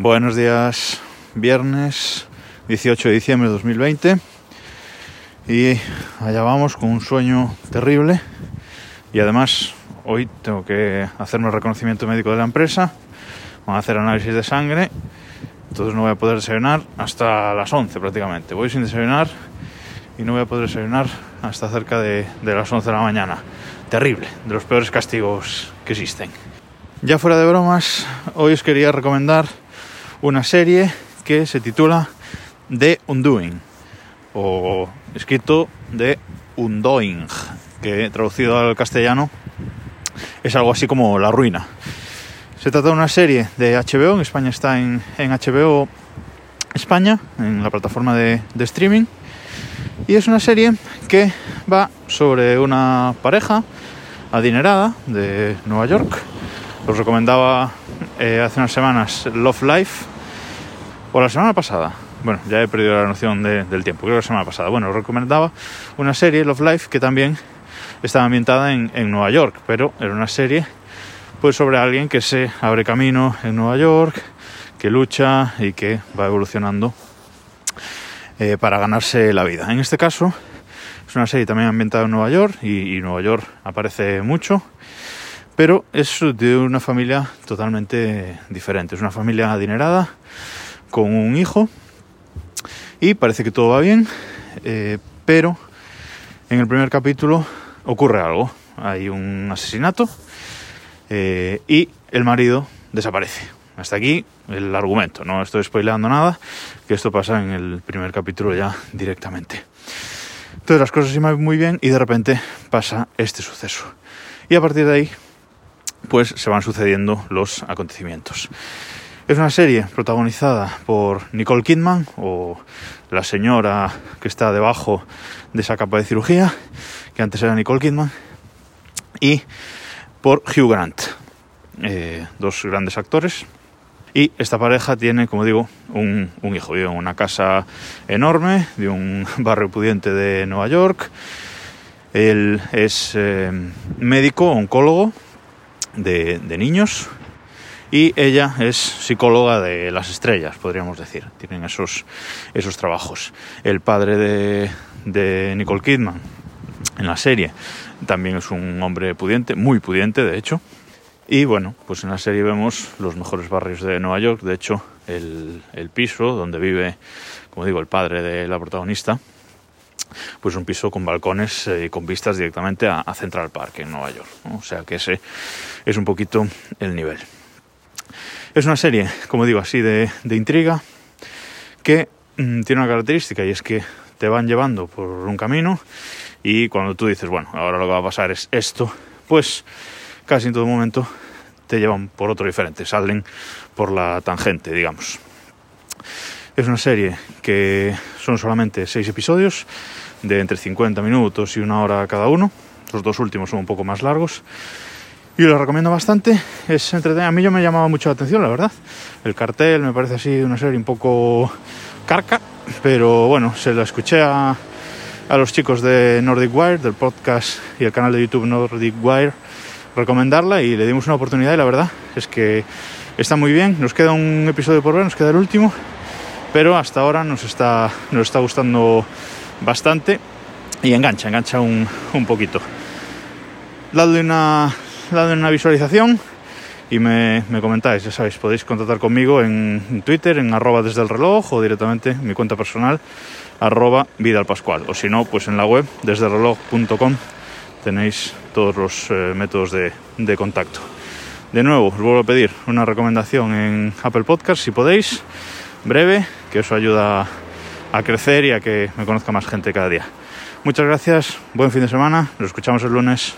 Buenos días, viernes 18 de diciembre de 2020 y allá vamos con un sueño terrible. Y además hoy tengo que hacerme el reconocimiento médico de la empresa, van a hacer análisis de sangre, entonces no voy a poder desayunar hasta las 11 prácticamente, voy sin desayunar y no voy a poder desayunar hasta cerca de, de las 11 de la mañana, terrible, de los peores castigos que existen. Ya fuera de bromas, hoy os quería recomendar una serie que se titula The Undoing, o escrito de Undoing, que traducido al castellano es algo así como La Ruina. Se trata de una serie de HBO, en España está en, en HBO España, en la plataforma de, de streaming, y es una serie que va sobre una pareja adinerada de Nueva York. Os recomendaba eh, hace unas semanas Love Life, o la semana pasada, bueno, ya he perdido la noción de, del tiempo, creo que la semana pasada, bueno, recomendaba una serie, Love Life, que también estaba ambientada en, Nueva York, pero era una serie pues sobre alguien que se abre camino en Nueva York, que lucha y que va evolucionando eh, para ganarse la vida. En este caso es una serie también ambientada en Nueva York y Nueva York aparece mucho pero es de una familia totalmente diferente. Es una familia adinerada, con un hijo, y parece que todo va bien, eh, pero en el primer capítulo ocurre algo. Hay un asesinato eh, y el marido desaparece. Hasta aquí el argumento, no estoy spoileando nada, que esto pasa en el primer capítulo ya directamente. Entonces las cosas se van muy bien y de repente pasa este suceso. Y a partir de ahí pues se van sucediendo los acontecimientos. Es una serie protagonizada por Nicole Kidman, o la señora que está debajo de esa capa de cirugía, que antes era Nicole Kidman, y por Hugh Grant, eh, dos grandes actores. Y esta pareja tiene, como digo, un, hijo. Vive en una casa enorme de un barrio pudiente de Nueva York. Él es eh, médico, oncólogo, de, niños y ella es psicóloga de las estrellas, podríamos decir. Tienen esos, esos trabajos. El padre de, de Nicole Kidman en la serie también es un hombre pudiente, muy pudiente de hecho. Y bueno, pues en la serie vemos los mejores barrios de Nueva York. De hecho, el, el piso donde vive, como digo, el padre de la protagonista, pues un piso con balcones y eh, con vistas directamente a, Central Park en Nueva York. O sea que ese es un poquito el nivel. Es una serie, como digo, así de, de intriga que mmm, tiene una característica y es que te van llevando por un camino y cuando tú dices, bueno, ahora lo que va a pasar es esto, pues casi en todo momento te llevan por otro diferente, salen por la tangente, digamos. Es una serie que son solamente seis episodios de entre 50 minutos y una hora cada uno. Los dos últimos son un poco más largos. Y lo recomiendo bastante. Es entretenida. A mí yo me llamaba mucho la atención, la verdad. El cartel me parece así una serie un poco carca. Pero bueno, se la escuché a, a los chicos de Nordic Wire, del podcast y el canal de YouTube Nordic Wire, recomendarla y le dimos una oportunidad y la verdad es que está muy bien. Nos queda un episodio por ver, nos queda el último pero hasta ahora nos está, nos está gustando bastante y engancha, engancha un, un poquito. Dadle una, dadle una visualización y me, me, comentáis, ya sabéis, podéis contactar conmigo en Twitter, en arroba desde el reloj o directamente en mi cuenta personal, arroba vida al pascual. O si no, pues en la web desde el reloj.com tenéis todos los eh, métodos de, de contacto. De nuevo, os vuelvo a pedir una recomendación en Apple Podcast si podéis breve, que eso ayuda a crecer y a que me conozca más gente cada día. Muchas gracias, buen fin de semana, nos escuchamos el lunes.